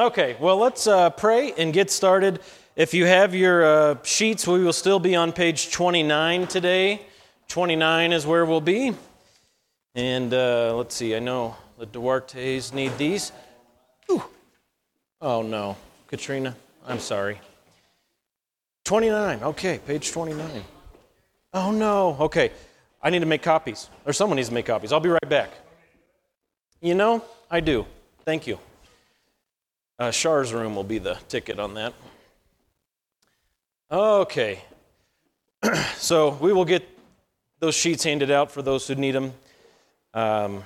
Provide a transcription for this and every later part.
Okay, well, let's uh, pray and get started. If you have your uh, sheets, we will still be on page 29 today. 29 is where we'll be. And uh, let's see, I know the Duartes need these. Ooh. Oh, no. Katrina, I'm sorry. 29, okay, page 29. Oh, no. Okay, I need to make copies, or someone needs to make copies. I'll be right back. You know, I do. Thank you. Uh, Char's room will be the ticket on that. Okay. so we will get those sheets handed out for those who need them. Um,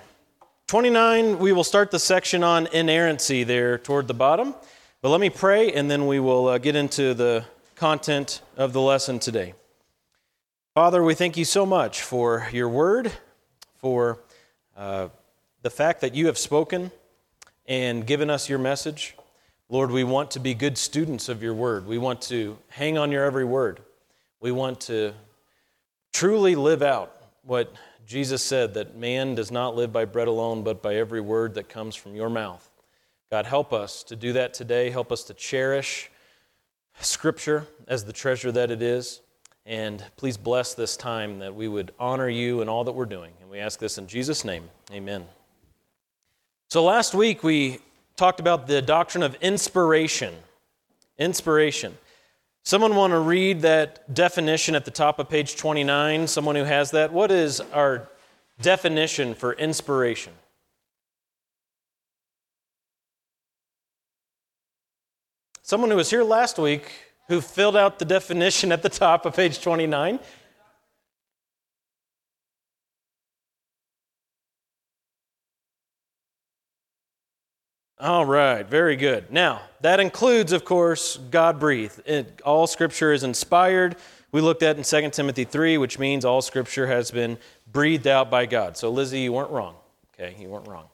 29, we will start the section on inerrancy there toward the bottom. But let me pray, and then we will uh, get into the content of the lesson today. Father, we thank you so much for your word, for uh, the fact that you have spoken and given us your message. Lord, we want to be good students of your word. We want to hang on your every word. We want to truly live out what Jesus said that man does not live by bread alone, but by every word that comes from your mouth. God, help us to do that today. Help us to cherish Scripture as the treasure that it is. And please bless this time that we would honor you in all that we're doing. And we ask this in Jesus' name. Amen. So last week we talked about the doctrine of inspiration. Inspiration. Someone want to read that definition at the top of page 29? Someone who has that? What is our definition for inspiration? Someone who was here last week who filled out the definition at the top of page 29. All right, very good. Now, that includes, of course, God breathed. All scripture is inspired. We looked at in 2 Timothy 3, which means all scripture has been breathed out by God. So, Lizzie, you weren't wrong. Okay, you weren't wrong.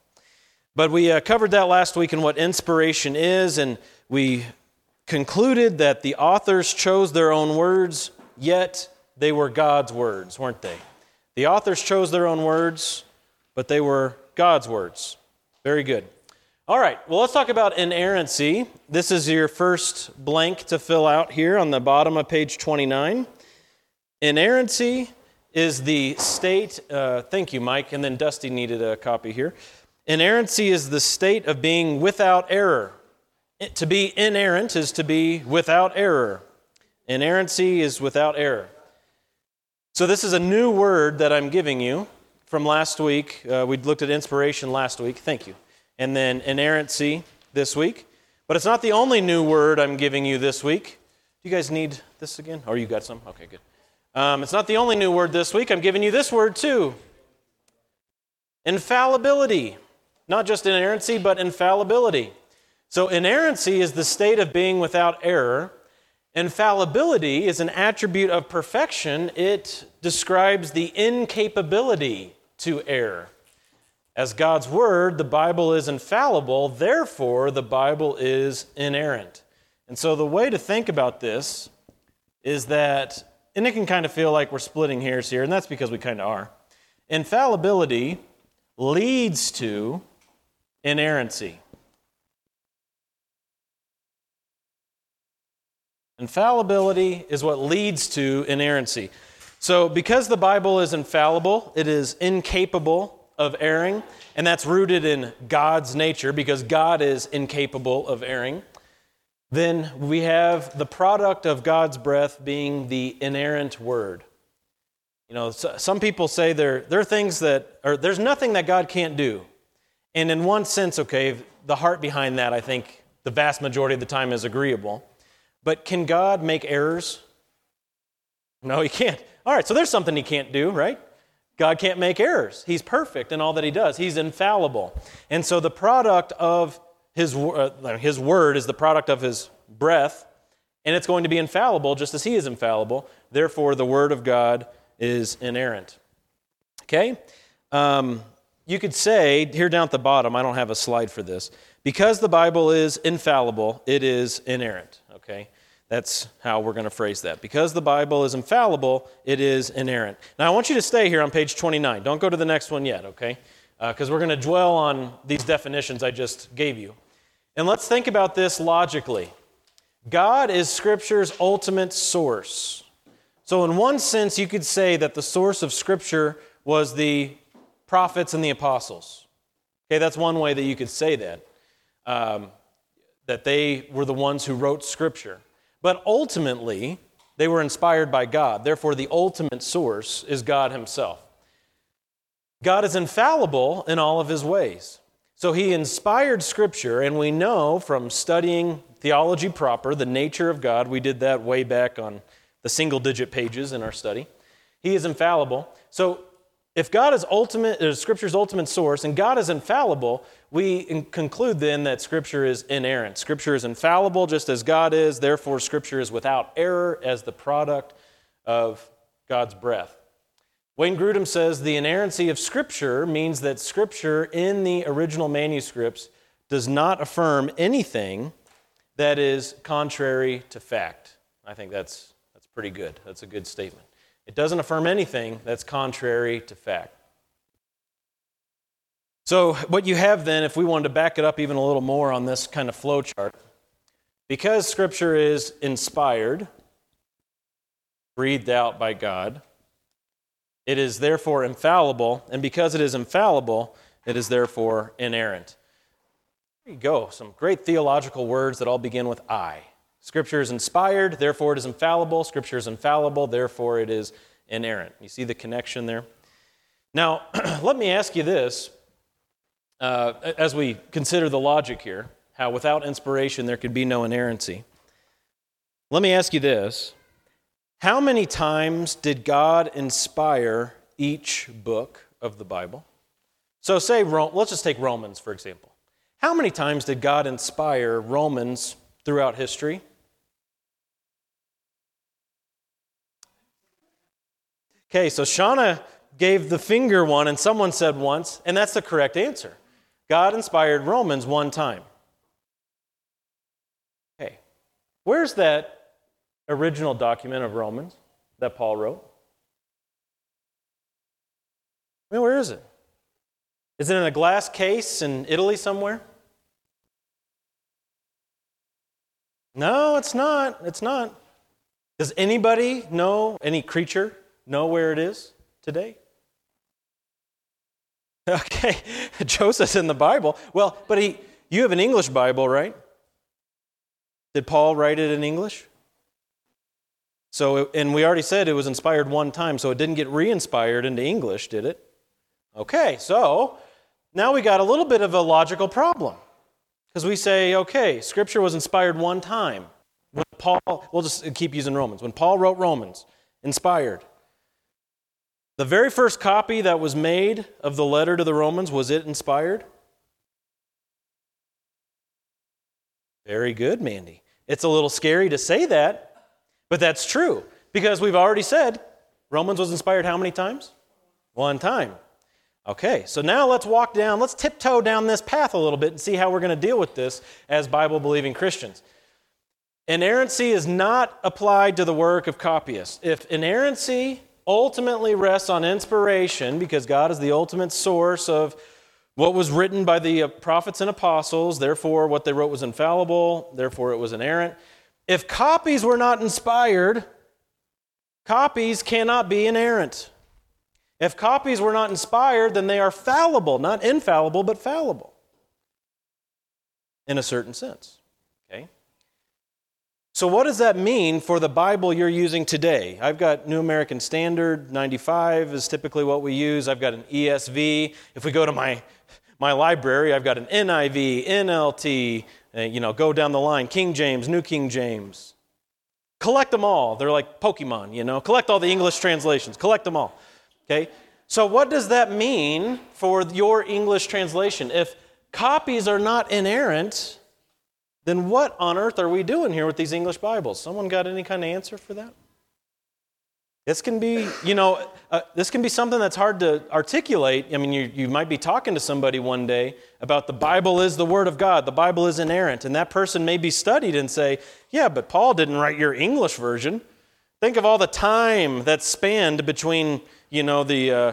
But we uh, covered that last week in what inspiration is, and we concluded that the authors chose their own words, yet they were God's words, weren't they? The authors chose their own words, but they were God's words. Very good. All right, well, let's talk about inerrancy. This is your first blank to fill out here on the bottom of page 29. Inerrancy is the state, uh, thank you, Mike, and then Dusty needed a copy here. Inerrancy is the state of being without error. To be inerrant is to be without error. Inerrancy is without error. So, this is a new word that I'm giving you from last week. Uh, we looked at inspiration last week. Thank you and then inerrancy this week. But it's not the only new word I'm giving you this week. Do you guys need this again? Or you got some? Okay, good. Um, it's not the only new word this week. I'm giving you this word too infallibility. Not just inerrancy, but infallibility. So, inerrancy is the state of being without error. Infallibility is an attribute of perfection, it describes the incapability to err. As God's word, the Bible is infallible, therefore, the Bible is inerrant. And so, the way to think about this is that, and it can kind of feel like we're splitting hairs here, and that's because we kind of are. Infallibility leads to inerrancy. Infallibility is what leads to inerrancy. So, because the Bible is infallible, it is incapable of erring, and that's rooted in God's nature because God is incapable of erring. Then we have the product of God's breath being the inerrant word. You know, some people say there, there are things that, or there's nothing that God can't do. And in one sense, okay, the heart behind that, I think the vast majority of the time is agreeable. But can God make errors? No, he can't. All right, so there's something he can't do, right? God can't make errors. He's perfect in all that he does. He's infallible. And so the product of his, uh, his word is the product of his breath, and it's going to be infallible just as he is infallible. Therefore, the word of God is inerrant. Okay? Um, you could say, here down at the bottom, I don't have a slide for this, because the Bible is infallible, it is inerrant. That's how we're going to phrase that. Because the Bible is infallible, it is inerrant. Now, I want you to stay here on page 29. Don't go to the next one yet, okay? Because uh, we're going to dwell on these definitions I just gave you. And let's think about this logically. God is Scripture's ultimate source. So, in one sense, you could say that the source of Scripture was the prophets and the apostles. Okay, that's one way that you could say that. Um, that they were the ones who wrote Scripture. But ultimately, they were inspired by God. Therefore, the ultimate source is God Himself. God is infallible in all of His ways. So He inspired Scripture, and we know from studying theology proper, the nature of God, we did that way back on the single digit pages in our study. He is infallible. So if God is ultimate, uh, Scripture's ultimate source, and God is infallible, we conclude then that Scripture is inerrant. Scripture is infallible just as God is, therefore, Scripture is without error as the product of God's breath. Wayne Grudem says the inerrancy of Scripture means that Scripture in the original manuscripts does not affirm anything that is contrary to fact. I think that's, that's pretty good. That's a good statement. It doesn't affirm anything that's contrary to fact. So, what you have then, if we wanted to back it up even a little more on this kind of flow chart, because Scripture is inspired, breathed out by God, it is therefore infallible, and because it is infallible, it is therefore inerrant. There you go, some great theological words that all begin with I. Scripture is inspired, therefore it is infallible. Scripture is infallible, therefore it is inerrant. You see the connection there? Now, let me ask you this uh, as we consider the logic here how without inspiration there could be no inerrancy. Let me ask you this How many times did God inspire each book of the Bible? So, say, let's just take Romans, for example. How many times did God inspire Romans throughout history? Okay, so Shauna gave the finger one, and someone said once, and that's the correct answer. God inspired Romans one time. Okay, where's that original document of Romans that Paul wrote? I mean, where is it? Is it in a glass case in Italy somewhere? No, it's not. It's not. Does anybody know, any creature, know where it is today? Okay, Joseph's in the Bible. Well, but he, you have an English Bible, right? Did Paul write it in English? So, and we already said it was inspired one time, so it didn't get re inspired into English, did it? Okay, so now we got a little bit of a logical problem. Because we say, okay, Scripture was inspired one time. When Paul, we'll just keep using Romans. When Paul wrote Romans, inspired. The very first copy that was made of the letter to the Romans, was it inspired? Very good, Mandy. It's a little scary to say that, but that's true because we've already said Romans was inspired how many times? One time. Okay, so now let's walk down, let's tiptoe down this path a little bit and see how we're going to deal with this as Bible believing Christians. Inerrancy is not applied to the work of copyists. If inerrancy ultimately rests on inspiration because God is the ultimate source of what was written by the uh, prophets and apostles. Therefore, what they wrote was infallible. Therefore, it was inerrant. If copies were not inspired, copies cannot be inerrant. If copies were not inspired, then they are fallible, not infallible, but fallible in a certain sense. So, what does that mean for the Bible you're using today? I've got New American Standard, 95 is typically what we use. I've got an ESV. If we go to my, my library, I've got an NIV, NLT, uh, you know, go down the line, King James, New King James. Collect them all. They're like Pokemon, you know, collect all the English translations, collect them all. Okay? So, what does that mean for your English translation? If copies are not inerrant, then what on earth are we doing here with these English Bibles? Someone got any kind of answer for that? This can be, you know, uh, this can be something that's hard to articulate. I mean, you, you might be talking to somebody one day about the Bible is the Word of God, the Bible is inerrant, and that person may be studied and say, yeah, but Paul didn't write your English version. Think of all the time that's spanned between, you know, the uh,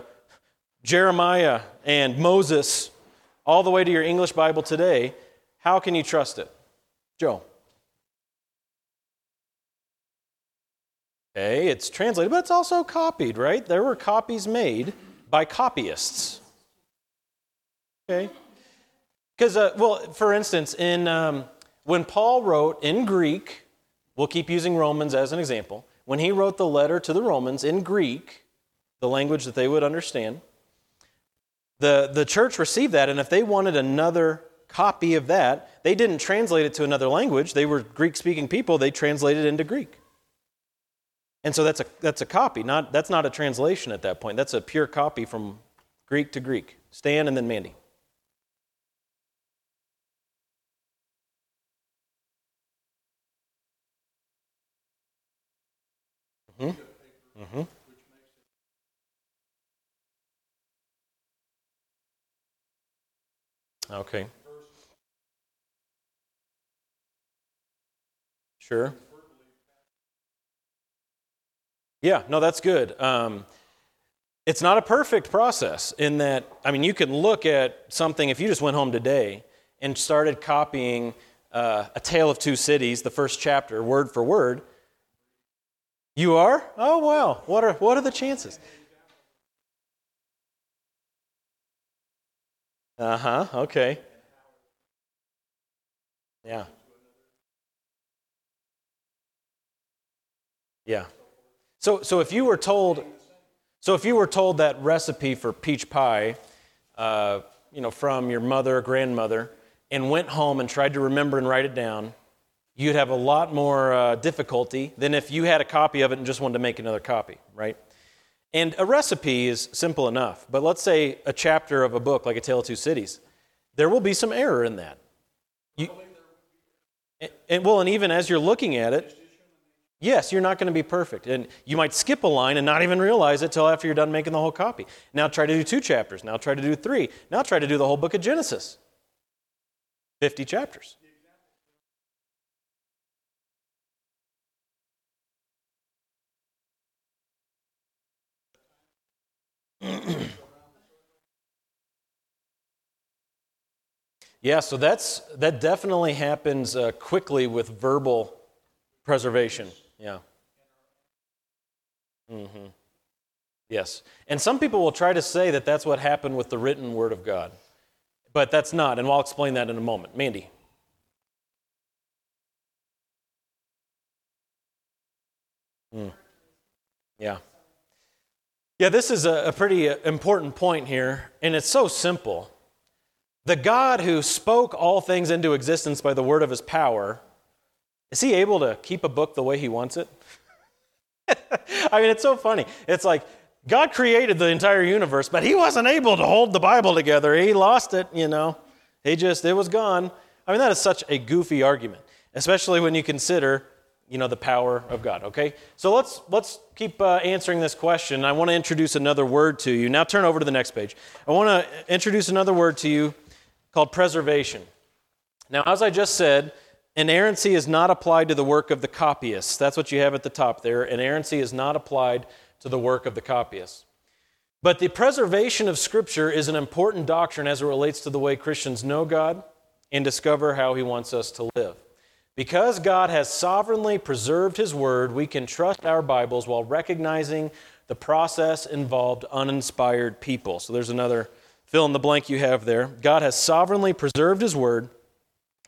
Jeremiah and Moses all the way to your English Bible today. how can you trust it? Joe. Okay, it's translated, but it's also copied, right? There were copies made by copyists. Okay. Because, uh, well, for instance, in um, when Paul wrote in Greek, we'll keep using Romans as an example. When he wrote the letter to the Romans in Greek, the language that they would understand, the, the church received that, and if they wanted another copy of that, they didn't translate it to another language. They were Greek speaking people, they translated it into Greek. And so that's a, that's a copy, not, that's not a translation at that point. That's a pure copy from Greek to Greek. Stan and then Mandy. Mm-hmm. Mm-hmm. Okay. Sure. Yeah, no, that's good. Um, it's not a perfect process in that, I mean, you can look at something, if you just went home today and started copying uh, A Tale of Two Cities, the first chapter, word for word. You are? Oh, wow. What are, what are the chances? Uh huh, okay. Yeah. Yeah. So, so if you were told, so if you were told that recipe for peach pie, uh, you know, from your mother or grandmother, and went home and tried to remember and write it down, you'd have a lot more uh, difficulty than if you had a copy of it and just wanted to make another copy, right? And a recipe is simple enough, but let's say a chapter of a book like A Tale of Two Cities, there will be some error in that. You, and, and well, and even as you're looking at it, Yes, you're not going to be perfect. And you might skip a line and not even realize it till after you're done making the whole copy. Now try to do two chapters. Now try to do three. Now try to do the whole book of Genesis 50 chapters. yeah, so that's that definitely happens uh, quickly with verbal preservation. Yeah. Mm-hmm. Yes. And some people will try to say that that's what happened with the written word of God. But that's not, and I'll explain that in a moment. Mandy. Mm. Yeah. Yeah, this is a, a pretty important point here, and it's so simple. The God who spoke all things into existence by the word of his power is he able to keep a book the way he wants it? I mean, it's so funny. It's like God created the entire universe, but he wasn't able to hold the Bible together. He lost it, you know. He just, it was gone. I mean, that is such a goofy argument, especially when you consider, you know, the power of God, okay? So let's, let's keep uh, answering this question. I want to introduce another word to you. Now turn over to the next page. I want to introduce another word to you called preservation. Now, as I just said, Inerrancy is not applied to the work of the copyist. That's what you have at the top there. Inerrancy is not applied to the work of the copyist. But the preservation of Scripture is an important doctrine as it relates to the way Christians know God and discover how He wants us to live. Because God has sovereignly preserved His Word, we can trust our Bibles while recognizing the process involved uninspired people. So there's another fill in the blank you have there. God has sovereignly preserved His Word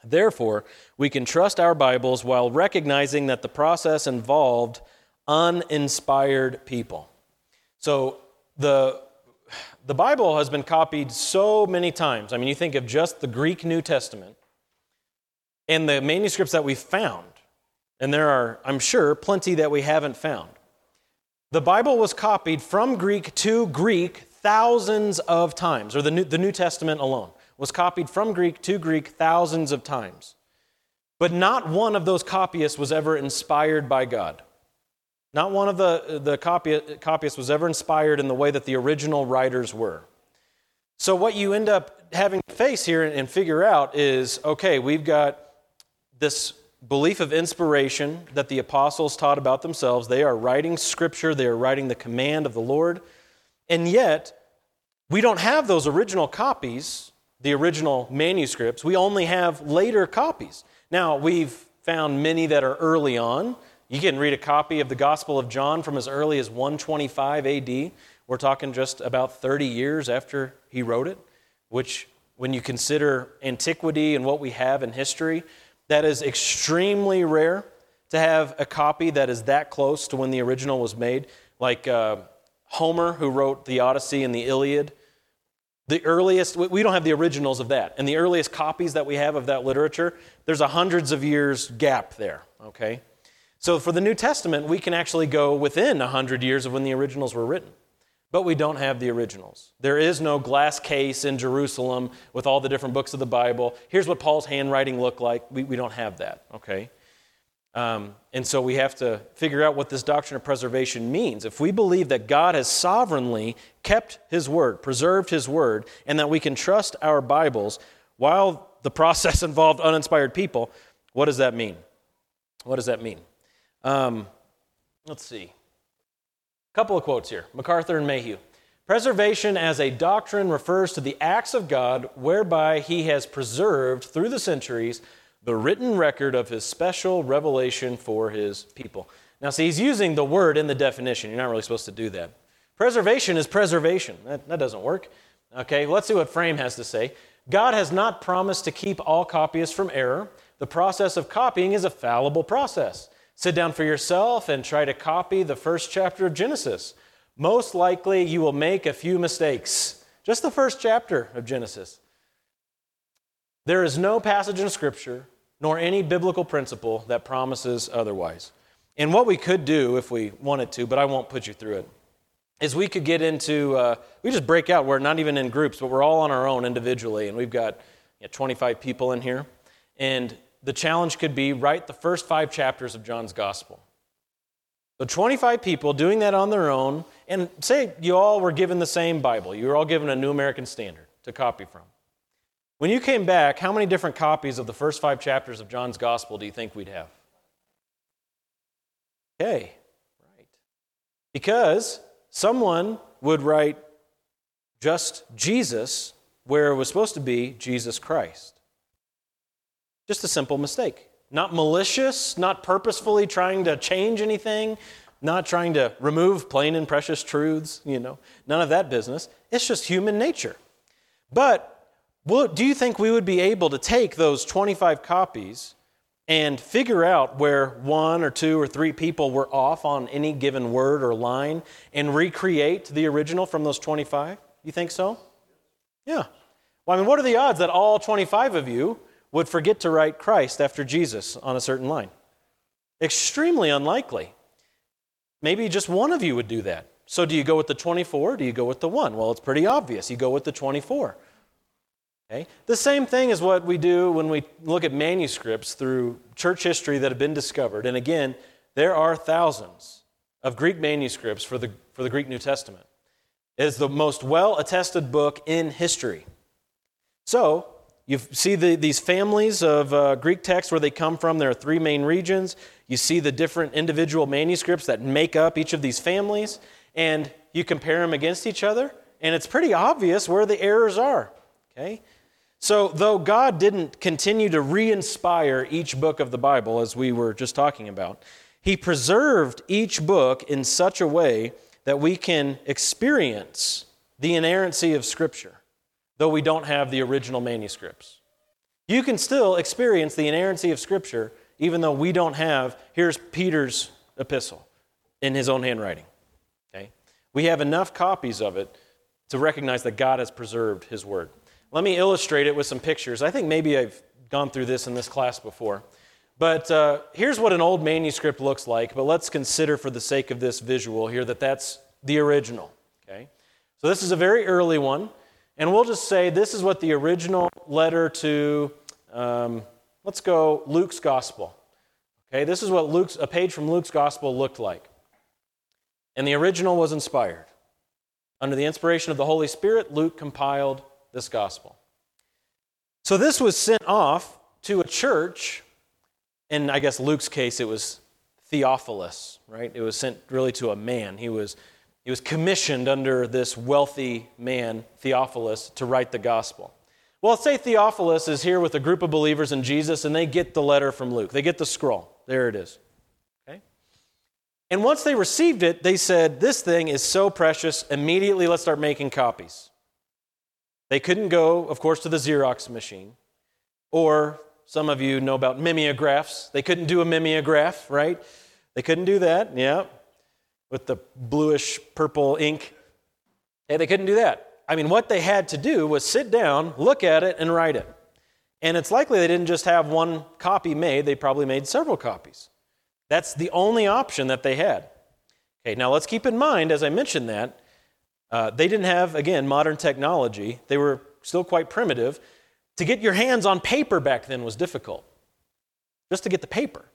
Therefore, we can trust our Bibles while recognizing that the process involved uninspired people. So the the Bible has been copied so many times. I mean, you think of just the Greek New Testament and the manuscripts that we found, and there are, I'm sure, plenty that we haven't found. The Bible was copied from Greek to Greek thousands of times, or the New, the New Testament alone was copied from Greek to Greek thousands of times. But not one of those copyists was ever inspired by God. Not one of the, the copy, copyists was ever inspired in the way that the original writers were. So, what you end up having to face here and figure out is okay, we've got this belief of inspiration that the apostles taught about themselves. They are writing scripture, they are writing the command of the Lord, and yet we don't have those original copies the original manuscripts. We only have later copies. Now, we've found many that are early on. You can read a copy of the Gospel of John from as early as 125 AD. We're talking just about 30 years after he wrote it, which, when you consider antiquity and what we have in history, that is extremely rare to have a copy that is that close to when the original was made. Like uh, Homer, who wrote the Odyssey and the Iliad, the earliest, we don't have the originals of that. And the earliest copies that we have of that literature, there's a hundreds of years gap there, okay? So for the New Testament, we can actually go within a hundred years of when the originals were written. But we don't have the originals. There is no glass case in Jerusalem with all the different books of the Bible. Here's what Paul's handwriting looked like. We, we don't have that, okay? Um, and so we have to figure out what this doctrine of preservation means. If we believe that God has sovereignly kept His word, preserved His word, and that we can trust our Bibles while the process involved uninspired people, what does that mean? What does that mean? Um, let's see. A couple of quotes here MacArthur and Mayhue. Preservation as a doctrine refers to the acts of God whereby He has preserved through the centuries the written record of his special revelation for his people. Now, see, he's using the word in the definition. You're not really supposed to do that. Preservation is preservation. That, that doesn't work. Okay, let's see what Frame has to say. God has not promised to keep all copyists from error. The process of copying is a fallible process. Sit down for yourself and try to copy the first chapter of Genesis. Most likely, you will make a few mistakes. Just the first chapter of Genesis. There is no passage in Scripture nor any biblical principle that promises otherwise. And what we could do if we wanted to, but I won't put you through it, is we could get into, uh, we just break out. We're not even in groups, but we're all on our own individually. And we've got you know, 25 people in here. And the challenge could be write the first five chapters of John's Gospel. So 25 people doing that on their own, and say you all were given the same Bible. You were all given a New American Standard to copy from. When you came back, how many different copies of the first five chapters of John's Gospel do you think we'd have? Okay, right. Because someone would write just Jesus where it was supposed to be Jesus Christ. Just a simple mistake. Not malicious, not purposefully trying to change anything, not trying to remove plain and precious truths, you know, none of that business. It's just human nature. But do you think we would be able to take those 25 copies and figure out where one or two or three people were off on any given word or line and recreate the original from those 25? You think so? Yeah. Well, I mean, what are the odds that all 25 of you would forget to write Christ after Jesus on a certain line? Extremely unlikely. Maybe just one of you would do that. So, do you go with the 24 do you go with the one? Well, it's pretty obvious. You go with the 24. Okay? The same thing is what we do when we look at manuscripts through church history that have been discovered. And again, there are thousands of Greek manuscripts for the, for the Greek New Testament. It is the most well attested book in history. So, you see the, these families of uh, Greek texts where they come from. There are three main regions. You see the different individual manuscripts that make up each of these families, and you compare them against each other, and it's pretty obvious where the errors are. Okay? So, though God didn't continue to re inspire each book of the Bible, as we were just talking about, He preserved each book in such a way that we can experience the inerrancy of Scripture, though we don't have the original manuscripts. You can still experience the inerrancy of Scripture, even though we don't have, here's Peter's epistle in his own handwriting. Okay? We have enough copies of it to recognize that God has preserved His Word. Let me illustrate it with some pictures. I think maybe I've gone through this in this class before. But uh, here's what an old manuscript looks like, but let's consider for the sake of this visual here that that's the original. Okay? So this is a very early one, and we'll just say this is what the original letter to, um, let's go Luke's Gospel. Okay, this is what Luke's, a page from Luke's Gospel looked like. And the original was inspired. Under the inspiration of the Holy Spirit, Luke compiled this gospel. So this was sent off to a church. In, I guess, Luke's case, it was Theophilus, right? It was sent really to a man. He was, he was commissioned under this wealthy man, Theophilus, to write the gospel. Well, say Theophilus is here with a group of believers in Jesus and they get the letter from Luke. They get the scroll. There it is. Okay? And once they received it, they said, This thing is so precious. Immediately, let's start making copies. They couldn't go, of course, to the Xerox machine. Or some of you know about mimeographs. They couldn't do a mimeograph, right? They couldn't do that, yeah, with the bluish purple ink. Hey, they couldn't do that. I mean, what they had to do was sit down, look at it, and write it. And it's likely they didn't just have one copy made, they probably made several copies. That's the only option that they had. Okay, now let's keep in mind, as I mentioned that, uh, they didn't have, again, modern technology. They were still quite primitive. To get your hands on paper back then was difficult, just to get the paper.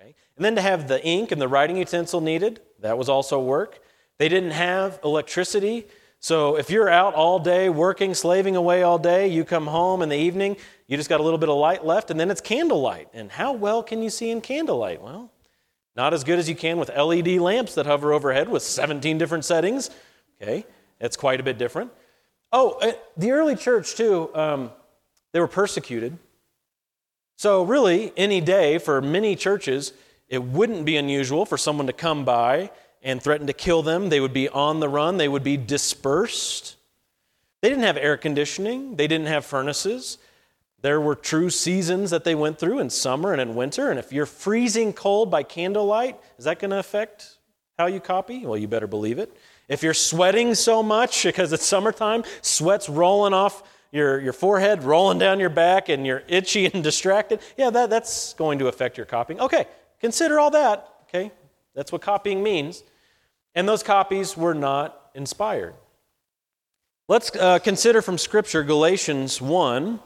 Okay? And then to have the ink and the writing utensil needed, that was also work. They didn't have electricity, so if you're out all day working, slaving away all day, you come home in the evening, you just got a little bit of light left, and then it's candlelight. And how well can you see in candlelight? Well, not as good as you can with LED lamps that hover overhead with 17 different settings. Okay, it's quite a bit different. Oh, uh, the early church, too, um, they were persecuted. So, really, any day for many churches, it wouldn't be unusual for someone to come by and threaten to kill them. They would be on the run, they would be dispersed. They didn't have air conditioning, they didn't have furnaces. There were true seasons that they went through in summer and in winter. And if you're freezing cold by candlelight, is that going to affect how you copy? Well, you better believe it. If you're sweating so much because it's summertime, sweat's rolling off your, your forehead, rolling down your back, and you're itchy and distracted, yeah, that, that's going to affect your copying. Okay, consider all that. Okay, that's what copying means. And those copies were not inspired. Let's uh, consider from Scripture Galatians 1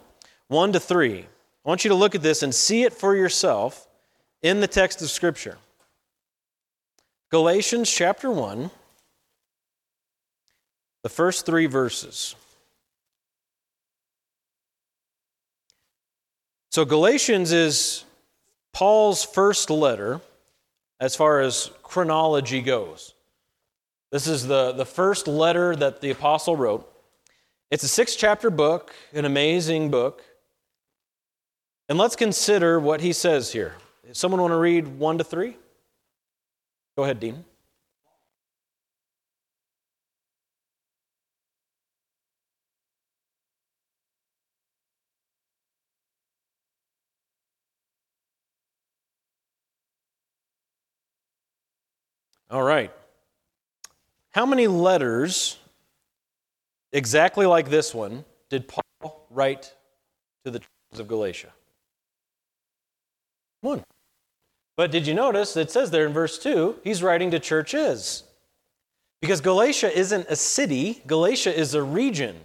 1 to 3. I want you to look at this and see it for yourself in the text of Scripture. Galatians chapter 1, the first three verses. So, Galatians is Paul's first letter as far as chronology goes. This is the, the first letter that the apostle wrote. It's a six chapter book, an amazing book. And let's consider what he says here. Someone want to read one to three? Go ahead, Dean. All right. How many letters, exactly like this one, did Paul write to the churches of Galatia? One. But did you notice it says there in verse 2 he's writing to churches? Because Galatia isn't a city, Galatia is a region,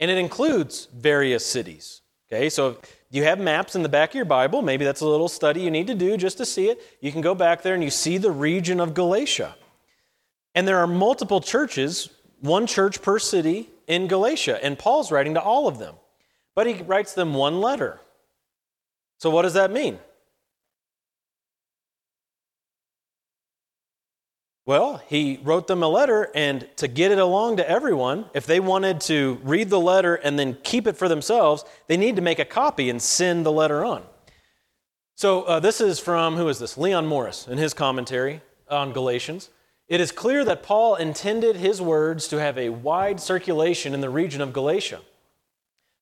and it includes various cities. Okay, so you have maps in the back of your Bible. Maybe that's a little study you need to do just to see it. You can go back there and you see the region of Galatia. And there are multiple churches, one church per city in Galatia, and Paul's writing to all of them. But he writes them one letter. So, what does that mean? Well, he wrote them a letter, and to get it along to everyone, if they wanted to read the letter and then keep it for themselves, they need to make a copy and send the letter on. So, uh, this is from, who is this? Leon Morris in his commentary on Galatians. It is clear that Paul intended his words to have a wide circulation in the region of Galatia.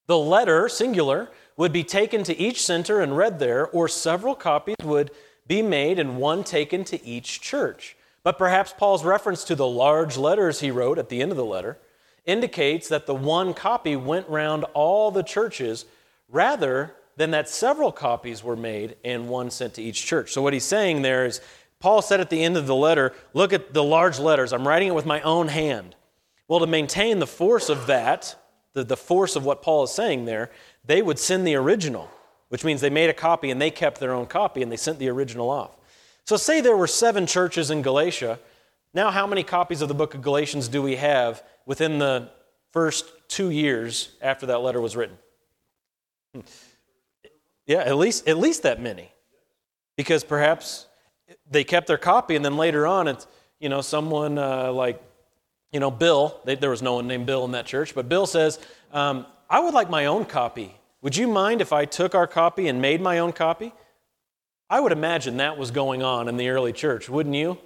The letter, singular, would be taken to each center and read there, or several copies would be made and one taken to each church. But perhaps Paul's reference to the large letters he wrote at the end of the letter indicates that the one copy went round all the churches rather than that several copies were made and one sent to each church. So, what he's saying there is Paul said at the end of the letter, Look at the large letters. I'm writing it with my own hand. Well, to maintain the force of that, the, the force of what Paul is saying there, they would send the original, which means they made a copy and they kept their own copy and they sent the original off. So, say there were seven churches in Galatia. Now, how many copies of the book of Galatians do we have within the first two years after that letter was written? Hmm. Yeah, at least, at least that many. Because perhaps they kept their copy, and then later on, it's, you know, someone uh, like, you know, Bill, they, there was no one named Bill in that church, but Bill says, um, I would like my own copy. Would you mind if I took our copy and made my own copy? I would imagine that was going on in the early church, wouldn't you?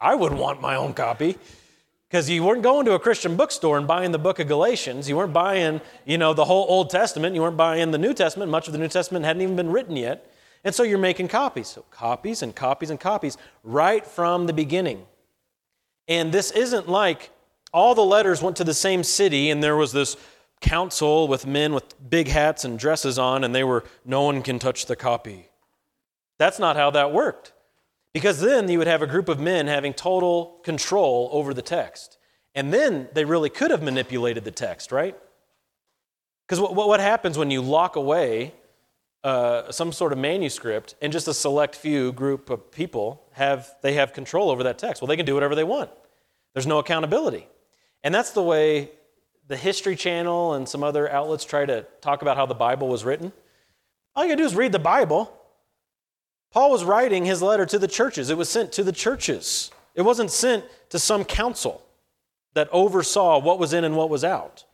I would want my own copy because you weren't going to a Christian bookstore and buying the book of Galatians. You weren't buying, you know, the whole Old Testament. You weren't buying the New Testament. Much of the New Testament hadn't even been written yet. And so you're making copies. So copies and copies and copies right from the beginning. And this isn't like all the letters went to the same city and there was this council with men with big hats and dresses on and they were, no one can touch the copy. That's not how that worked. Because then you would have a group of men having total control over the text. And then they really could have manipulated the text, right? Because what, what happens when you lock away uh, some sort of manuscript and just a select few group of people have they have control over that text? Well, they can do whatever they want. There's no accountability. And that's the way the History Channel and some other outlets try to talk about how the Bible was written. All you gotta do is read the Bible. Paul was writing his letter to the churches. It was sent to the churches. It wasn't sent to some council that oversaw what was in and what was out.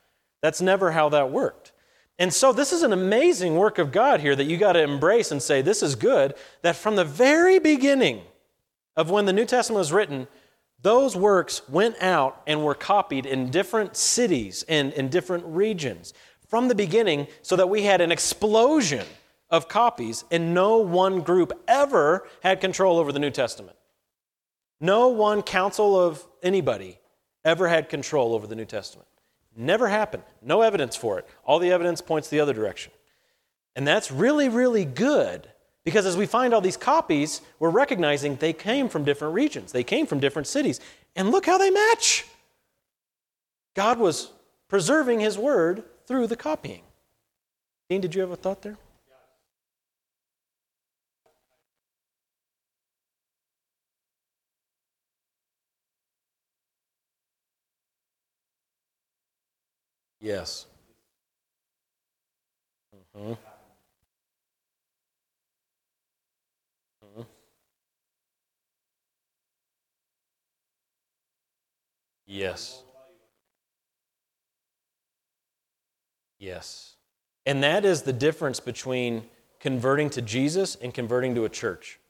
That's never how that worked. And so, this is an amazing work of God here that you got to embrace and say, This is good. That from the very beginning of when the New Testament was written, those works went out and were copied in different cities and in different regions from the beginning so that we had an explosion of copies, and no one group ever had control over the New Testament. No one council of anybody ever had control over the New Testament. Never happened. No evidence for it. All the evidence points the other direction. And that's really, really good because as we find all these copies, we're recognizing they came from different regions, they came from different cities. And look how they match. God was preserving his word through the copying. Dean, did you have a thought there? Yes. Mm-hmm. Mm-hmm. Yes. Yes. And that is the difference between converting to Jesus and converting to a church.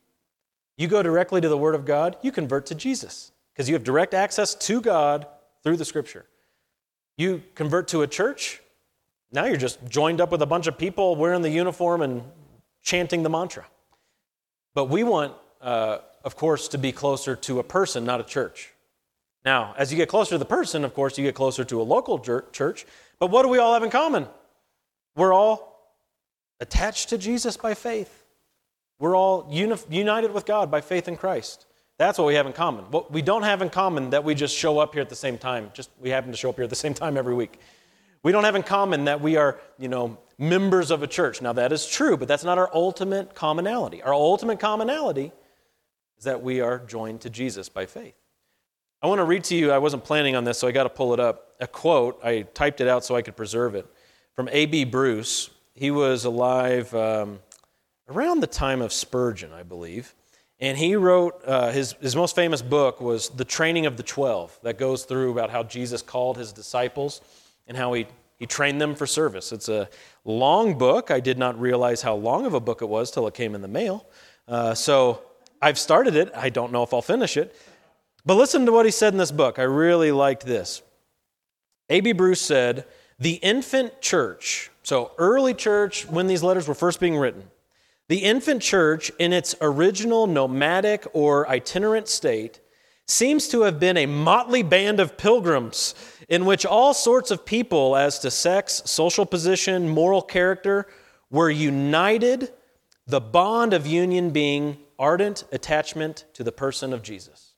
You go directly to the Word of God, you convert to Jesus because you have direct access to God through the Scripture. You convert to a church, now you're just joined up with a bunch of people wearing the uniform and chanting the mantra. But we want, uh, of course, to be closer to a person, not a church. Now, as you get closer to the person, of course, you get closer to a local church. But what do we all have in common? We're all attached to Jesus by faith. We're all uni- united with God by faith in Christ. That's what we have in common. What we don't have in common that we just show up here at the same time. Just we happen to show up here at the same time every week. We don't have in common that we are, you know, members of a church. Now that is true, but that's not our ultimate commonality. Our ultimate commonality is that we are joined to Jesus by faith. I want to read to you, I wasn't planning on this, so I got to pull it up. A quote, I typed it out so I could preserve it, from A.B. Bruce. He was alive um, around the time of Spurgeon, I believe. And he wrote, uh, his, his most famous book was The Training of the Twelve, that goes through about how Jesus called his disciples and how he, he trained them for service. It's a long book. I did not realize how long of a book it was till it came in the mail. Uh, so I've started it. I don't know if I'll finish it. But listen to what he said in this book. I really liked this. A.B. Bruce said, The infant church, so early church, when these letters were first being written, the infant church, in its original nomadic or itinerant state, seems to have been a motley band of pilgrims in which all sorts of people, as to sex, social position, moral character, were united, the bond of union being ardent attachment to the person of Jesus.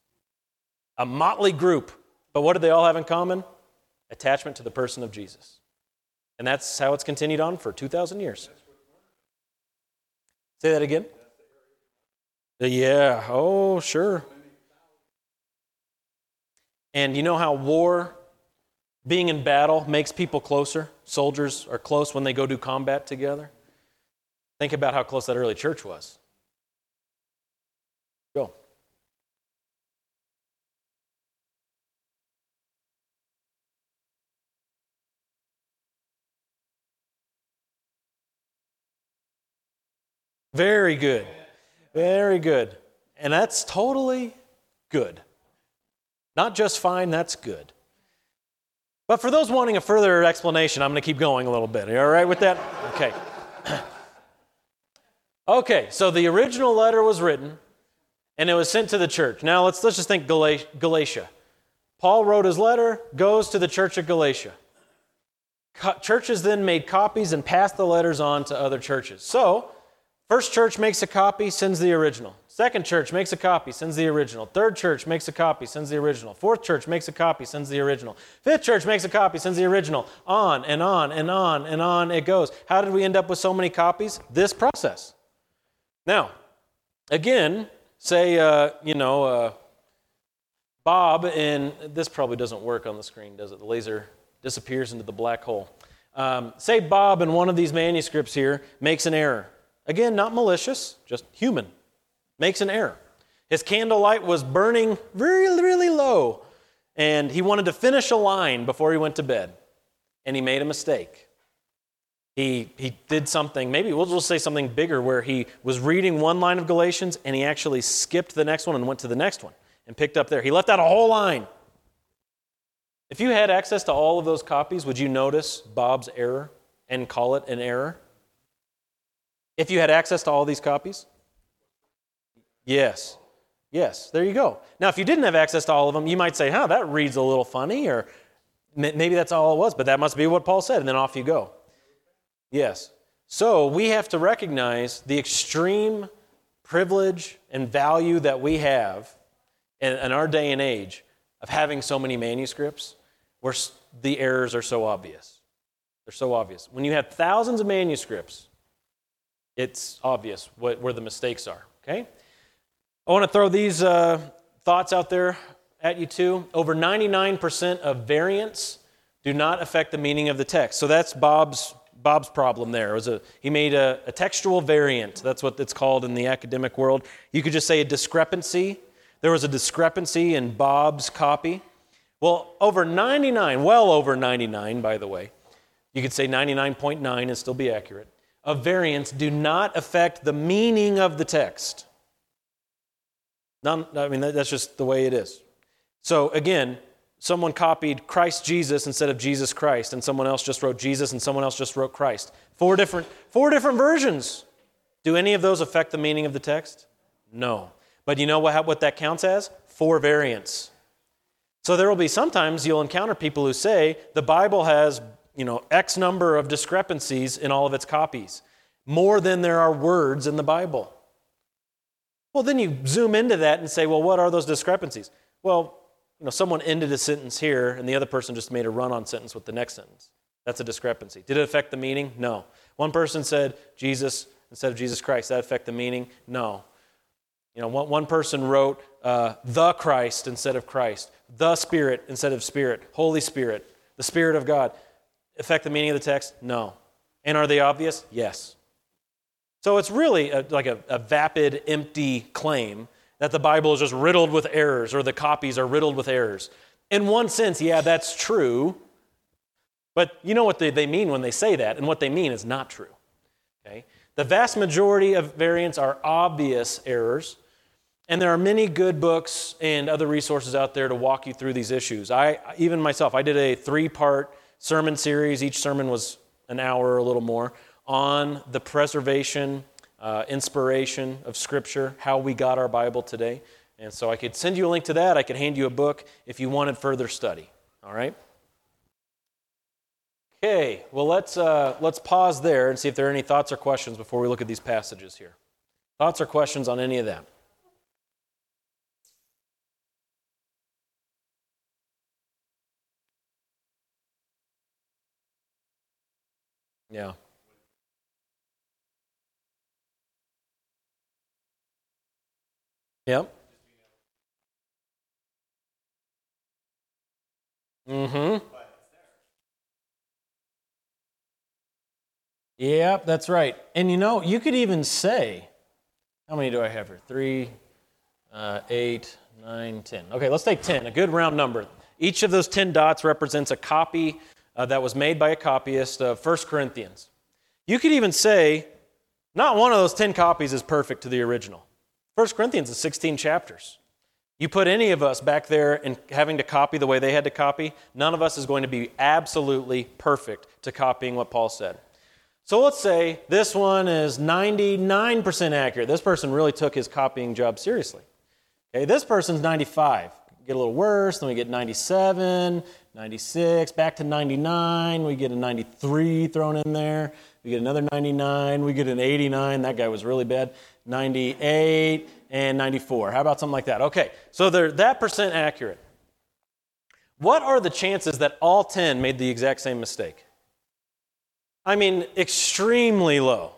A motley group, but what do they all have in common? Attachment to the person of Jesus. And that's how it's continued on for 2,000 years. Say that again. Uh, yeah, oh, sure. And you know how war, being in battle, makes people closer? Soldiers are close when they go do combat together. Think about how close that early church was. Go. Very good. Very good. And that's totally good. Not just fine, that's good. But for those wanting a further explanation, I'm going to keep going a little bit. Are you all right with that? Okay. okay, so the original letter was written and it was sent to the church. Now let's, let's just think Galatia. Paul wrote his letter, goes to the church of Galatia. Churches then made copies and passed the letters on to other churches. So, first church makes a copy, sends the original. Second church makes a copy, sends the original. Third church makes a copy, sends the original. Fourth church makes a copy, sends the original. Fifth church makes a copy, sends the original. On and on and on and on it goes. How did we end up with so many copies? This process. Now, again, say, uh, you know, uh, Bob in, this probably doesn't work on the screen, does it? The laser disappears into the black hole. Um, say Bob in one of these manuscripts here makes an error. Again, not malicious, just human makes an error. His candlelight was burning really, really low, and he wanted to finish a line before he went to bed, and he made a mistake. He, he did something, maybe we'll just say something bigger, where he was reading one line of Galatians and he actually skipped the next one and went to the next one and picked up there. He left out a whole line. If you had access to all of those copies, would you notice Bob's error and call it an error? If you had access to all these copies? Yes. Yes, there you go. Now, if you didn't have access to all of them, you might say, huh, that reads a little funny, or maybe that's all it was, but that must be what Paul said, and then off you go. Yes. So we have to recognize the extreme privilege and value that we have in, in our day and age of having so many manuscripts where the errors are so obvious. They're so obvious. When you have thousands of manuscripts, it's obvious what, where the mistakes are, okay? I want to throw these uh, thoughts out there at you too. Over 99% of variants do not affect the meaning of the text. So that's Bob's Bob's problem there. It was a, he made a, a textual variant. That's what it's called in the academic world. You could just say a discrepancy. There was a discrepancy in Bob's copy. Well, over 99, well over 99, by the way, you could say 99.9 and still be accurate, of variants do not affect the meaning of the text. None, I mean, that's just the way it is. So again, someone copied Christ Jesus instead of Jesus Christ, and someone else just wrote Jesus, and someone else just wrote Christ. Four different, four different versions. Do any of those affect the meaning of the text? No. But you know what, what that counts as? Four variants. So there will be sometimes you'll encounter people who say the Bible has, you know, X number of discrepancies in all of its copies, more than there are words in the Bible. Well, then you zoom into that and say, well, what are those discrepancies? Well, you know, someone ended a sentence here and the other person just made a run on sentence with the next sentence. That's a discrepancy. Did it affect the meaning? No. One person said Jesus instead of Jesus Christ. That affect the meaning? No. You know, one, one person wrote uh, the Christ instead of Christ, the Spirit instead of Spirit, Holy Spirit, the Spirit of God. Affect the meaning of the text? No. And are they obvious? Yes. So it's really a, like a, a vapid, empty claim that the Bible is just riddled with errors or the copies are riddled with errors. In one sense, yeah, that's true. But you know what they, they mean when they say that, and what they mean is not true. Okay? The vast majority of variants are obvious errors, and there are many good books and other resources out there to walk you through these issues. I, even myself, I did a three part sermon series. Each sermon was an hour or a little more on the preservation, uh, inspiration of Scripture, how we got our Bible today. And so I could send you a link to that. I could hand you a book if you wanted further study. All right? Okay, well, let's, uh, let's pause there and see if there are any thoughts or questions before we look at these passages here. Thoughts or questions on any of that? Yeah. Yep. Mm-hmm. Yep, that's right. And you know, you could even say, how many do I have here? Three, uh, eight, nine, ten. Okay, let's take ten, a good round number. Each of those ten dots represents a copy uh, that was made by a copyist of First Corinthians. You could even say Not one of those 10 copies is perfect to the original. 1 Corinthians is 16 chapters. You put any of us back there and having to copy the way they had to copy, none of us is going to be absolutely perfect to copying what Paul said. So let's say this one is 99% accurate. This person really took his copying job seriously. Okay, this person's 95. Get a little worse, then we get 97, 96, back to 99. We get a 93 thrown in there. We get another 99. We get an 89. That guy was really bad. 98 and 94. How about something like that? Okay, so they're that percent accurate. What are the chances that all 10 made the exact same mistake? I mean, extremely low.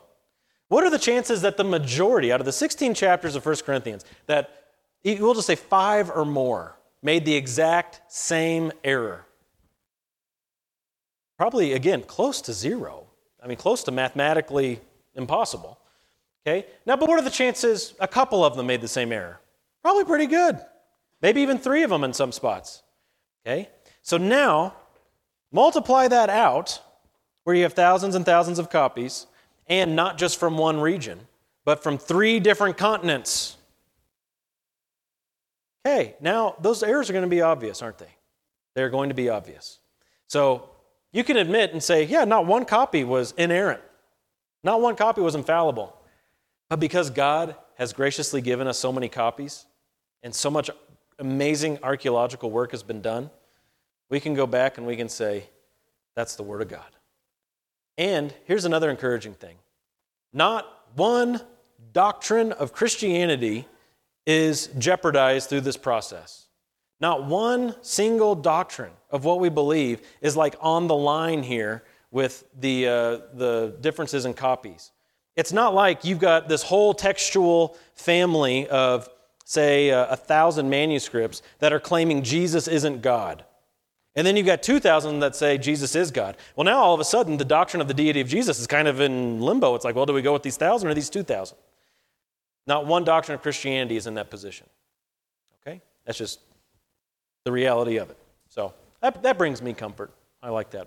What are the chances that the majority, out of the 16 chapters of 1 Corinthians, that we'll just say five or more made the exact same error? Probably, again, close to zero. I mean, close to mathematically impossible. Okay? Now, but what are the chances a couple of them made the same error? Probably pretty good. Maybe even three of them in some spots. Okay? So now, multiply that out where you have thousands and thousands of copies, and not just from one region, but from three different continents. Okay, now those errors are going to be obvious, aren't they? They're going to be obvious. So you can admit and say, yeah, not one copy was inerrant, not one copy was infallible. But because God has graciously given us so many copies and so much amazing archaeological work has been done, we can go back and we can say, that's the Word of God. And here's another encouraging thing not one doctrine of Christianity is jeopardized through this process. Not one single doctrine of what we believe is like on the line here with the, uh, the differences in copies. It's not like you've got this whole textual family of, say, uh, a thousand manuscripts that are claiming Jesus isn't God. And then you've got 2,000 that say Jesus is God. Well, now all of a sudden, the doctrine of the deity of Jesus is kind of in limbo. It's like, well, do we go with these 1,000 or these 2,000? Not one doctrine of Christianity is in that position. Okay? That's just the reality of it. So that, that brings me comfort. I like that.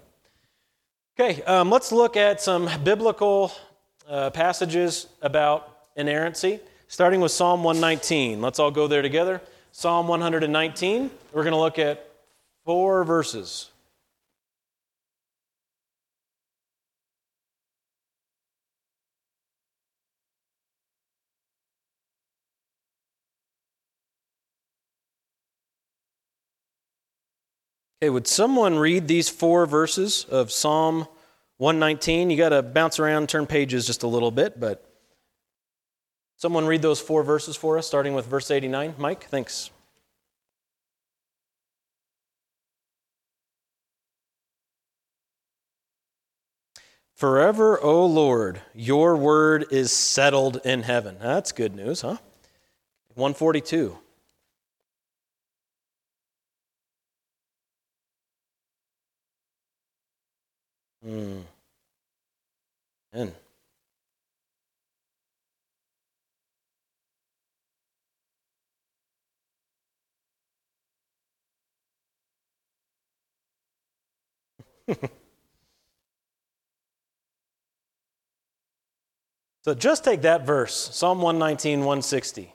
Okay, um, let's look at some biblical uh, passages about inerrancy, starting with Psalm 119. Let's all go there together. Psalm 119, we're going to look at four verses. Okay, would someone read these four verses of Psalm 119? You got to bounce around, turn pages just a little bit, but someone read those four verses for us, starting with verse 89. Mike, thanks. Forever, O Lord, your word is settled in heaven. That's good news, huh? 142. Mm. Amen. so just take that verse, Psalm 119, 160.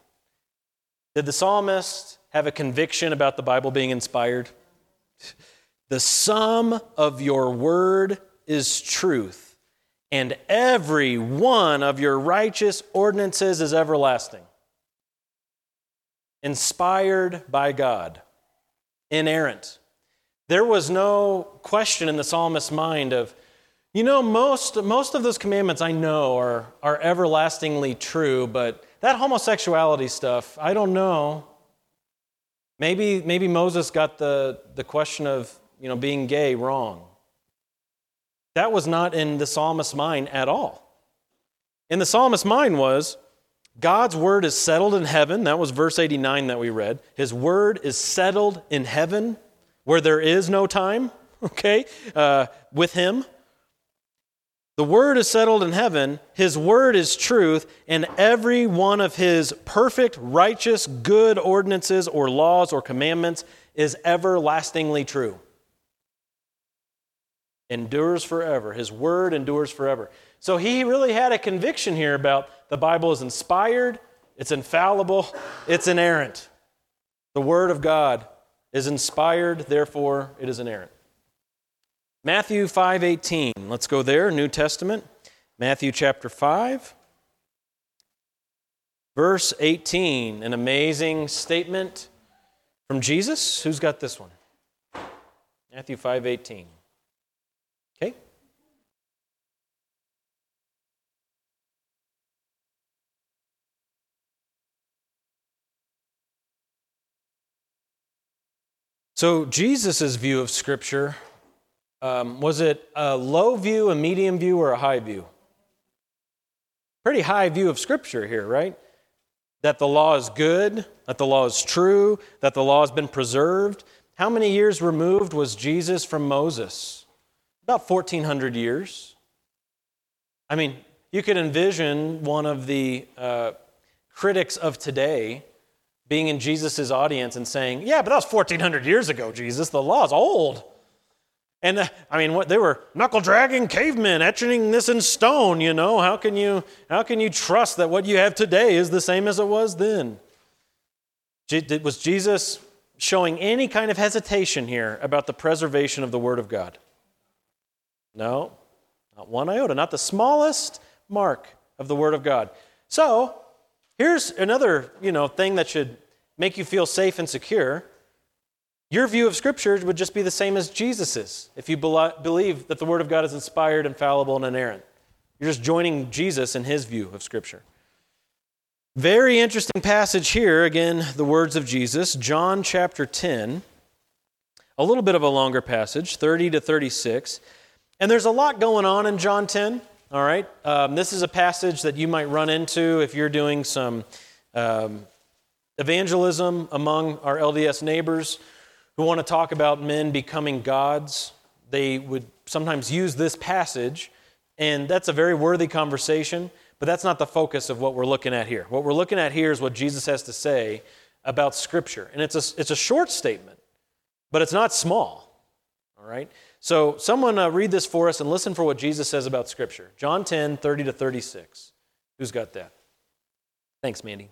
Did the psalmist have a conviction about the Bible being inspired? The sum of your word is truth, and every one of your righteous ordinances is everlasting. Inspired by God, inerrant. There was no question in the psalmist's mind of, you know, most, most of those commandments I know are, are everlastingly true, but that homosexuality stuff, I don't know. Maybe, maybe Moses got the, the question of you know, being gay wrong. That was not in the psalmist's mind at all. In the psalmist's mind was God's word is settled in heaven. That was verse 89 that we read. His word is settled in heaven where there is no time, okay, uh, with him. The word is settled in heaven. His word is truth, and every one of his perfect, righteous, good ordinances or laws or commandments is everlastingly true endures forever. His word endures forever. So he really had a conviction here about the Bible is inspired, it's infallible, it's inerrant. The Word of God is inspired, therefore it is inerrant. Matthew 5:18. Let's go there, New Testament. Matthew chapter 5. Verse 18, an amazing statement from Jesus. Who's got this one? Matthew 5:18. Okay? So, Jesus' view of Scripture um, was it a low view, a medium view, or a high view? Pretty high view of Scripture here, right? That the law is good, that the law is true, that the law has been preserved. How many years removed was Jesus from Moses? About 1,400 years. I mean, you could envision one of the uh, critics of today being in Jesus' audience and saying, Yeah, but that was 1,400 years ago, Jesus. The law's old. And uh, I mean, what they were knuckle dragging cavemen, etching this in stone. You know, how can you how can you trust that what you have today is the same as it was then? Was Jesus showing any kind of hesitation here about the preservation of the Word of God? No, not one iota, not the smallest mark of the Word of God. So Here's another, you know, thing that should make you feel safe and secure. Your view of Scripture would just be the same as Jesus's if you believe that the Word of God is inspired, infallible, and inerrant. You're just joining Jesus in his view of Scripture. Very interesting passage here. Again, the words of Jesus, John chapter 10. A little bit of a longer passage, 30 to 36. And there's a lot going on in John 10. All right? Um, this is a passage that you might run into if you're doing some um, evangelism among our LDS neighbors who want to talk about men becoming gods. They would sometimes use this passage, and that's a very worthy conversation, but that's not the focus of what we're looking at here. What we're looking at here is what Jesus has to say about Scripture. And it's a, it's a short statement, but it's not small. All right? So, someone uh, read this for us and listen for what Jesus says about Scripture. John 10, 30 to 36. Who's got that? Thanks, Mandy.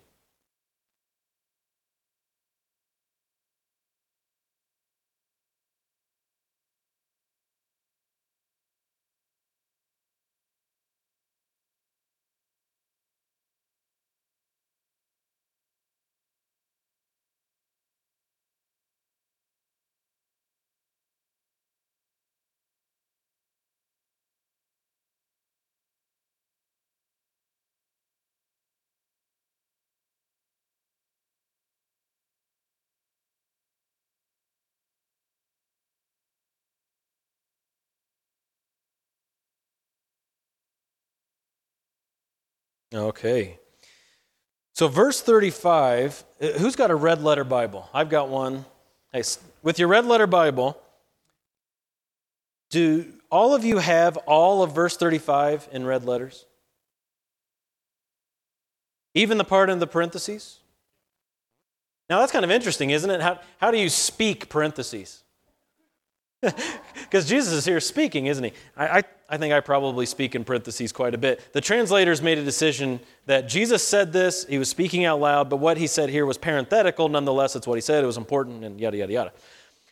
Okay. So, verse 35, uh, who's got a red letter Bible? I've got one. Hey, with your red letter Bible, do all of you have all of verse 35 in red letters? Even the part in the parentheses? Now, that's kind of interesting, isn't it? How, how do you speak parentheses? Because Jesus is here speaking, isn't he? I, I, I, think I probably speak in parentheses quite a bit. The translators made a decision that Jesus said this, he was speaking out loud, but what he said here was parenthetical. Nonetheless, it's what he said, it was important, and yada, yada, yada.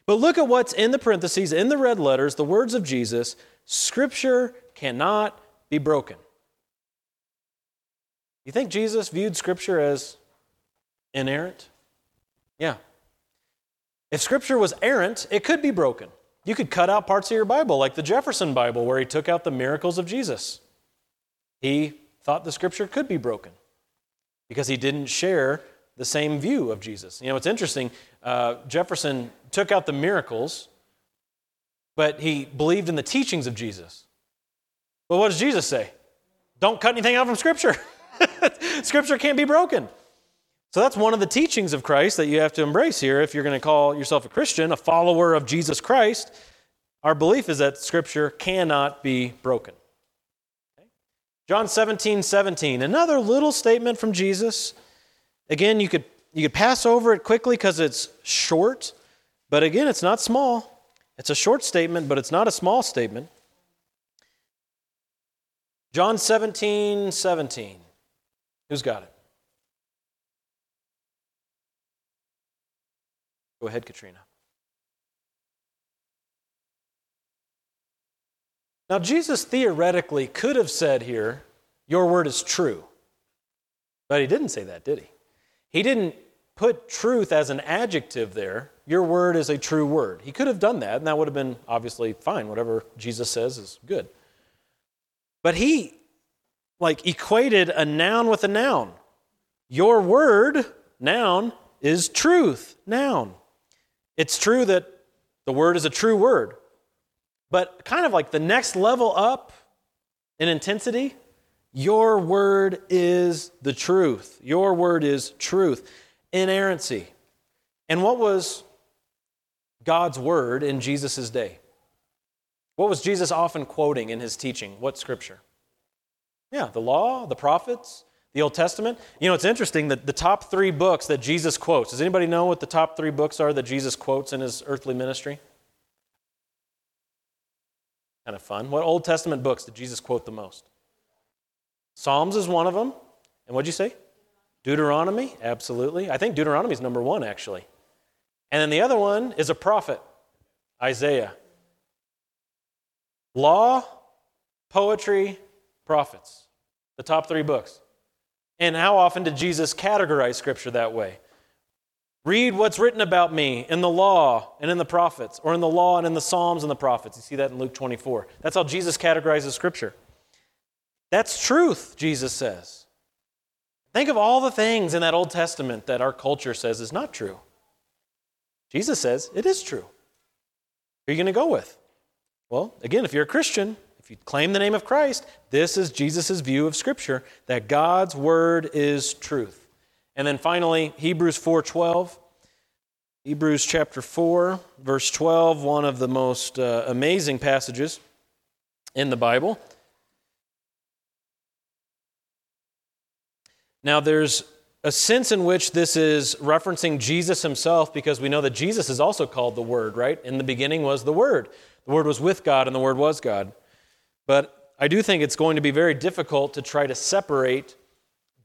But look at what's in the parentheses, in the red letters, the words of Jesus Scripture cannot be broken. You think Jesus viewed Scripture as inerrant? Yeah. If Scripture was errant, it could be broken. You could cut out parts of your Bible, like the Jefferson Bible, where he took out the miracles of Jesus. He thought the scripture could be broken because he didn't share the same view of Jesus. You know, it's interesting. Uh, Jefferson took out the miracles, but he believed in the teachings of Jesus. But what does Jesus say? Don't cut anything out from Scripture. scripture can't be broken. So that's one of the teachings of Christ that you have to embrace here if you're going to call yourself a Christian, a follower of Jesus Christ. Our belief is that Scripture cannot be broken. Okay? John 17, 17, another little statement from Jesus. Again, you could, you could pass over it quickly because it's short, but again, it's not small. It's a short statement, but it's not a small statement. John 17, 17. Who's got it? Go ahead, Katrina. Now, Jesus theoretically could have said here, Your word is true. But he didn't say that, did he? He didn't put truth as an adjective there. Your word is a true word. He could have done that, and that would have been obviously fine. Whatever Jesus says is good. But he, like, equated a noun with a noun. Your word, noun, is truth, noun. It's true that the word is a true word. But kind of like the next level up in intensity, your word is the truth. Your word is truth. Inerrancy. And what was God's word in Jesus' day? What was Jesus often quoting in his teaching? What scripture? Yeah, the law, the prophets, the Old Testament. You know, it's interesting that the top three books that Jesus quotes, does anybody know what the top three books are that Jesus quotes in his earthly ministry? Kind of fun. What Old Testament books did Jesus quote the most? Psalms is one of them. And what'd you say? Deuteronomy? Absolutely. I think Deuteronomy is number one, actually. And then the other one is a prophet, Isaiah. Law, poetry, prophets. The top three books. And how often did Jesus categorize Scripture that way? Read what's written about me in the law and in the prophets, or in the law and in the Psalms and the prophets. You see that in Luke 24. That's how Jesus categorizes Scripture. That's truth, Jesus says. Think of all the things in that Old Testament that our culture says is not true. Jesus says it is true. Who are you going to go with? Well, again, if you're a Christian, if you claim the name of Christ, this is Jesus' view of Scripture that God's word is truth. And then finally, Hebrews 4:12. Hebrews chapter 4, verse 12, one of the most uh, amazing passages in the Bible. Now, there's a sense in which this is referencing Jesus himself because we know that Jesus is also called the Word, right? In the beginning was the Word. The Word was with God, and the Word was God. But I do think it's going to be very difficult to try to separate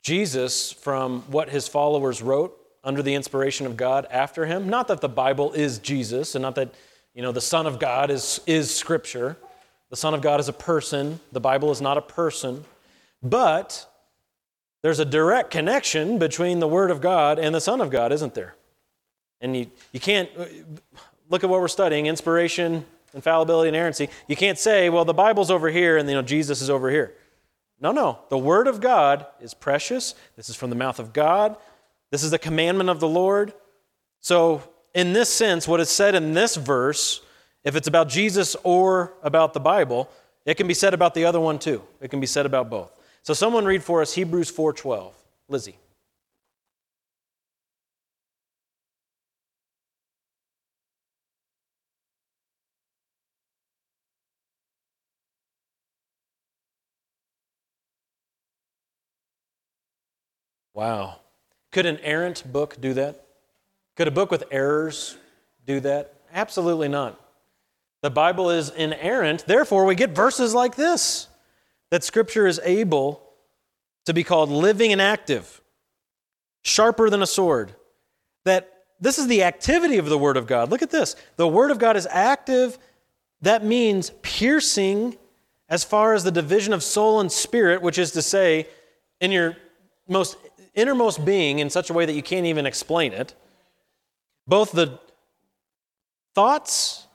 Jesus from what his followers wrote under the inspiration of God after him. Not that the Bible is Jesus, and not that you know the Son of God is, is Scripture. The Son of God is a person. The Bible is not a person. But there's a direct connection between the Word of God and the Son of God, isn't there? And you, you can't look at what we're studying inspiration, infallibility, and inerrancy. You can't say, well, the Bible's over here and you know, Jesus is over here. No, no. The Word of God is precious. This is from the mouth of God. This is the commandment of the Lord. So, in this sense, what is said in this verse, if it's about Jesus or about the Bible, it can be said about the other one too. It can be said about both. So, someone read for us Hebrews 4:12. Lizzie. Wow. Could an errant book do that? Could a book with errors do that? Absolutely not. The Bible is inerrant, therefore, we get verses like this that Scripture is able to be called living and active, sharper than a sword. That this is the activity of the Word of God. Look at this. The Word of God is active. That means piercing as far as the division of soul and spirit, which is to say, in your most innermost being in such a way that you can't even explain it, both the thoughts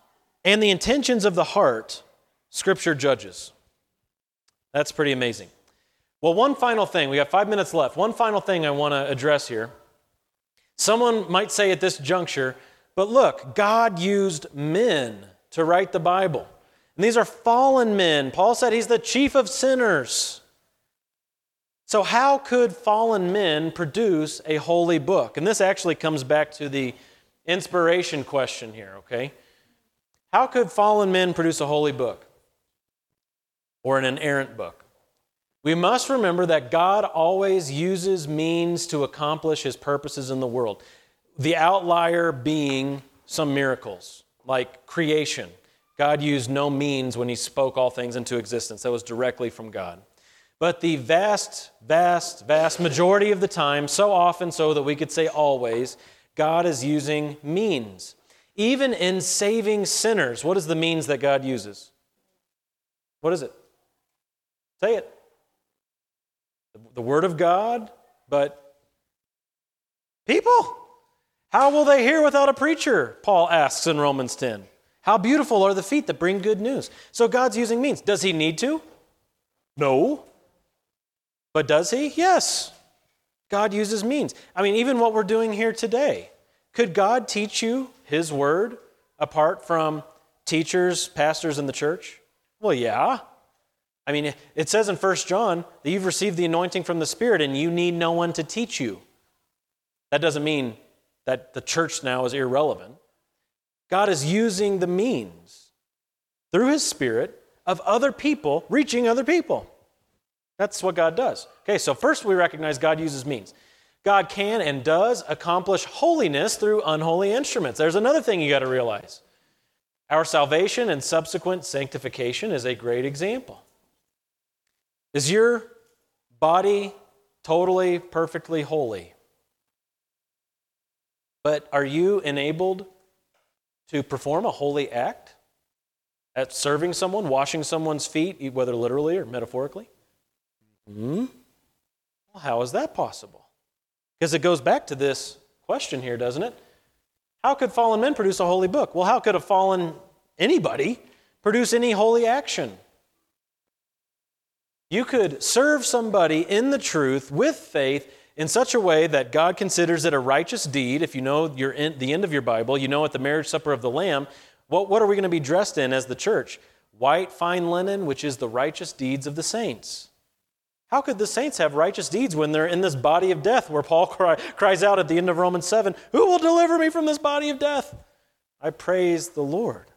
and the intentions of the heart, Scripture judges. That's pretty amazing. Well, one final thing, we got five minutes left. One final thing I want to address here. Someone might say at this juncture, but look, God used men to write the Bible. And these are fallen men. Paul said he's the chief of sinners. So, how could fallen men produce a holy book? And this actually comes back to the inspiration question here, okay? How could fallen men produce a holy book or an inerrant book? We must remember that God always uses means to accomplish his purposes in the world. The outlier being some miracles, like creation. God used no means when he spoke all things into existence. That was directly from God. But the vast, vast, vast majority of the time, so often so that we could say always, God is using means. Even in saving sinners, what is the means that God uses? What is it? Say it. The Word of God, but people. How will they hear without a preacher? Paul asks in Romans 10. How beautiful are the feet that bring good news. So God's using means. Does he need to? No. But does he? Yes. God uses means. I mean, even what we're doing here today. Could God teach you his word apart from teachers, pastors in the church? Well, yeah. I mean, it says in 1 John that you've received the anointing from the Spirit and you need no one to teach you. That doesn't mean that the church now is irrelevant. God is using the means through His Spirit of other people reaching other people. That's what God does. Okay, so first we recognize God uses means. God can and does accomplish holiness through unholy instruments. There's another thing you got to realize. Our salvation and subsequent sanctification is a great example. Is your body totally, perfectly holy? But are you enabled to perform a holy act at serving someone, washing someone's feet, whether literally or metaphorically? Hmm? Well, how is that possible? Because it goes back to this question here, doesn't it? How could fallen men produce a holy book? Well, how could a fallen anybody produce any holy action? You could serve somebody in the truth with faith in such a way that God considers it a righteous deed. If you know the end of your Bible, you know at the marriage supper of the Lamb, what, what are we going to be dressed in as the church? White, fine linen, which is the righteous deeds of the saints. How could the saints have righteous deeds when they're in this body of death where Paul cry, cries out at the end of Romans 7 Who will deliver me from this body of death? I praise the Lord,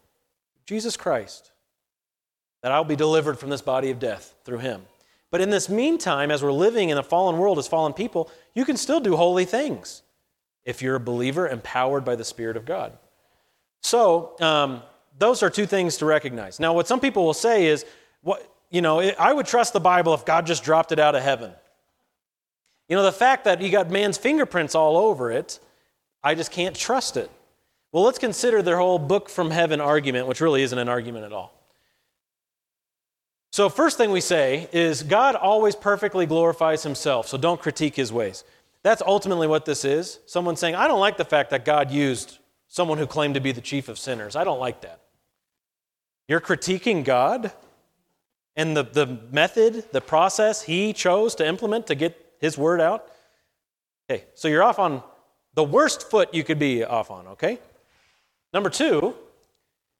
Jesus Christ, that I'll be delivered from this body of death through him. But in this meantime, as we're living in a fallen world as fallen people, you can still do holy things if you're a believer empowered by the Spirit of God. So, um, those are two things to recognize. Now, what some people will say is, what, you know, I would trust the Bible if God just dropped it out of heaven. You know, the fact that you got man's fingerprints all over it, I just can't trust it. Well, let's consider their whole book from heaven argument, which really isn't an argument at all. So, first thing we say is God always perfectly glorifies himself, so don't critique his ways. That's ultimately what this is. Someone saying, I don't like the fact that God used someone who claimed to be the chief of sinners. I don't like that. You're critiquing God and the, the method, the process he chose to implement to get his word out. Okay, so you're off on the worst foot you could be off on, okay? Number two,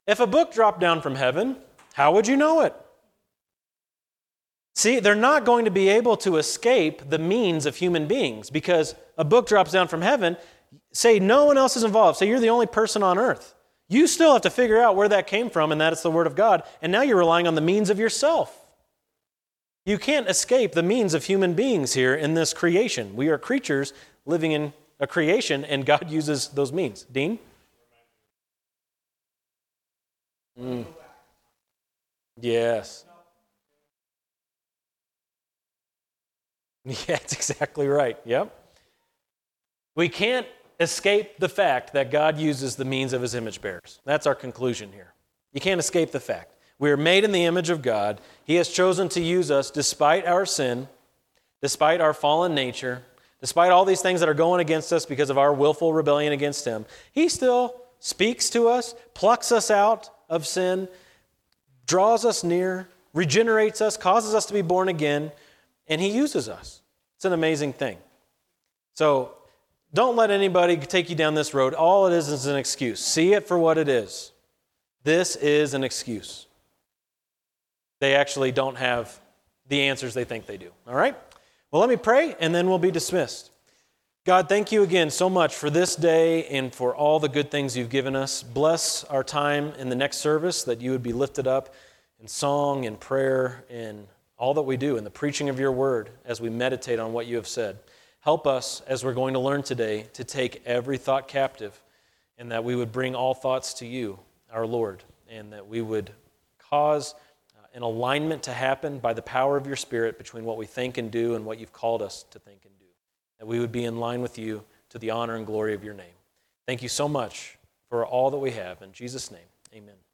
if a book dropped down from heaven, how would you know it? See, they're not going to be able to escape the means of human beings because a book drops down from heaven. Say no one else is involved. Say you're the only person on earth. You still have to figure out where that came from and that it's the Word of God. And now you're relying on the means of yourself. You can't escape the means of human beings here in this creation. We are creatures living in a creation, and God uses those means. Dean? Mm. Yes. Yeah, that's exactly right. Yep. We can't escape the fact that God uses the means of his image bearers. That's our conclusion here. You can't escape the fact. We are made in the image of God. He has chosen to use us despite our sin, despite our fallen nature, despite all these things that are going against us because of our willful rebellion against Him. He still speaks to us, plucks us out of sin, draws us near, regenerates us, causes us to be born again, and He uses us. It's an amazing thing. So don't let anybody take you down this road. All it is is an excuse. See it for what it is. This is an excuse. They actually don't have the answers they think they do. All right? Well, let me pray and then we'll be dismissed. God, thank you again so much for this day and for all the good things you've given us. Bless our time in the next service that you would be lifted up in song and prayer and all that we do in the preaching of your word as we meditate on what you have said. Help us, as we're going to learn today, to take every thought captive and that we would bring all thoughts to you, our Lord, and that we would cause uh, an alignment to happen by the power of your Spirit between what we think and do and what you've called us to think and do. That we would be in line with you to the honor and glory of your name. Thank you so much for all that we have. In Jesus' name, amen.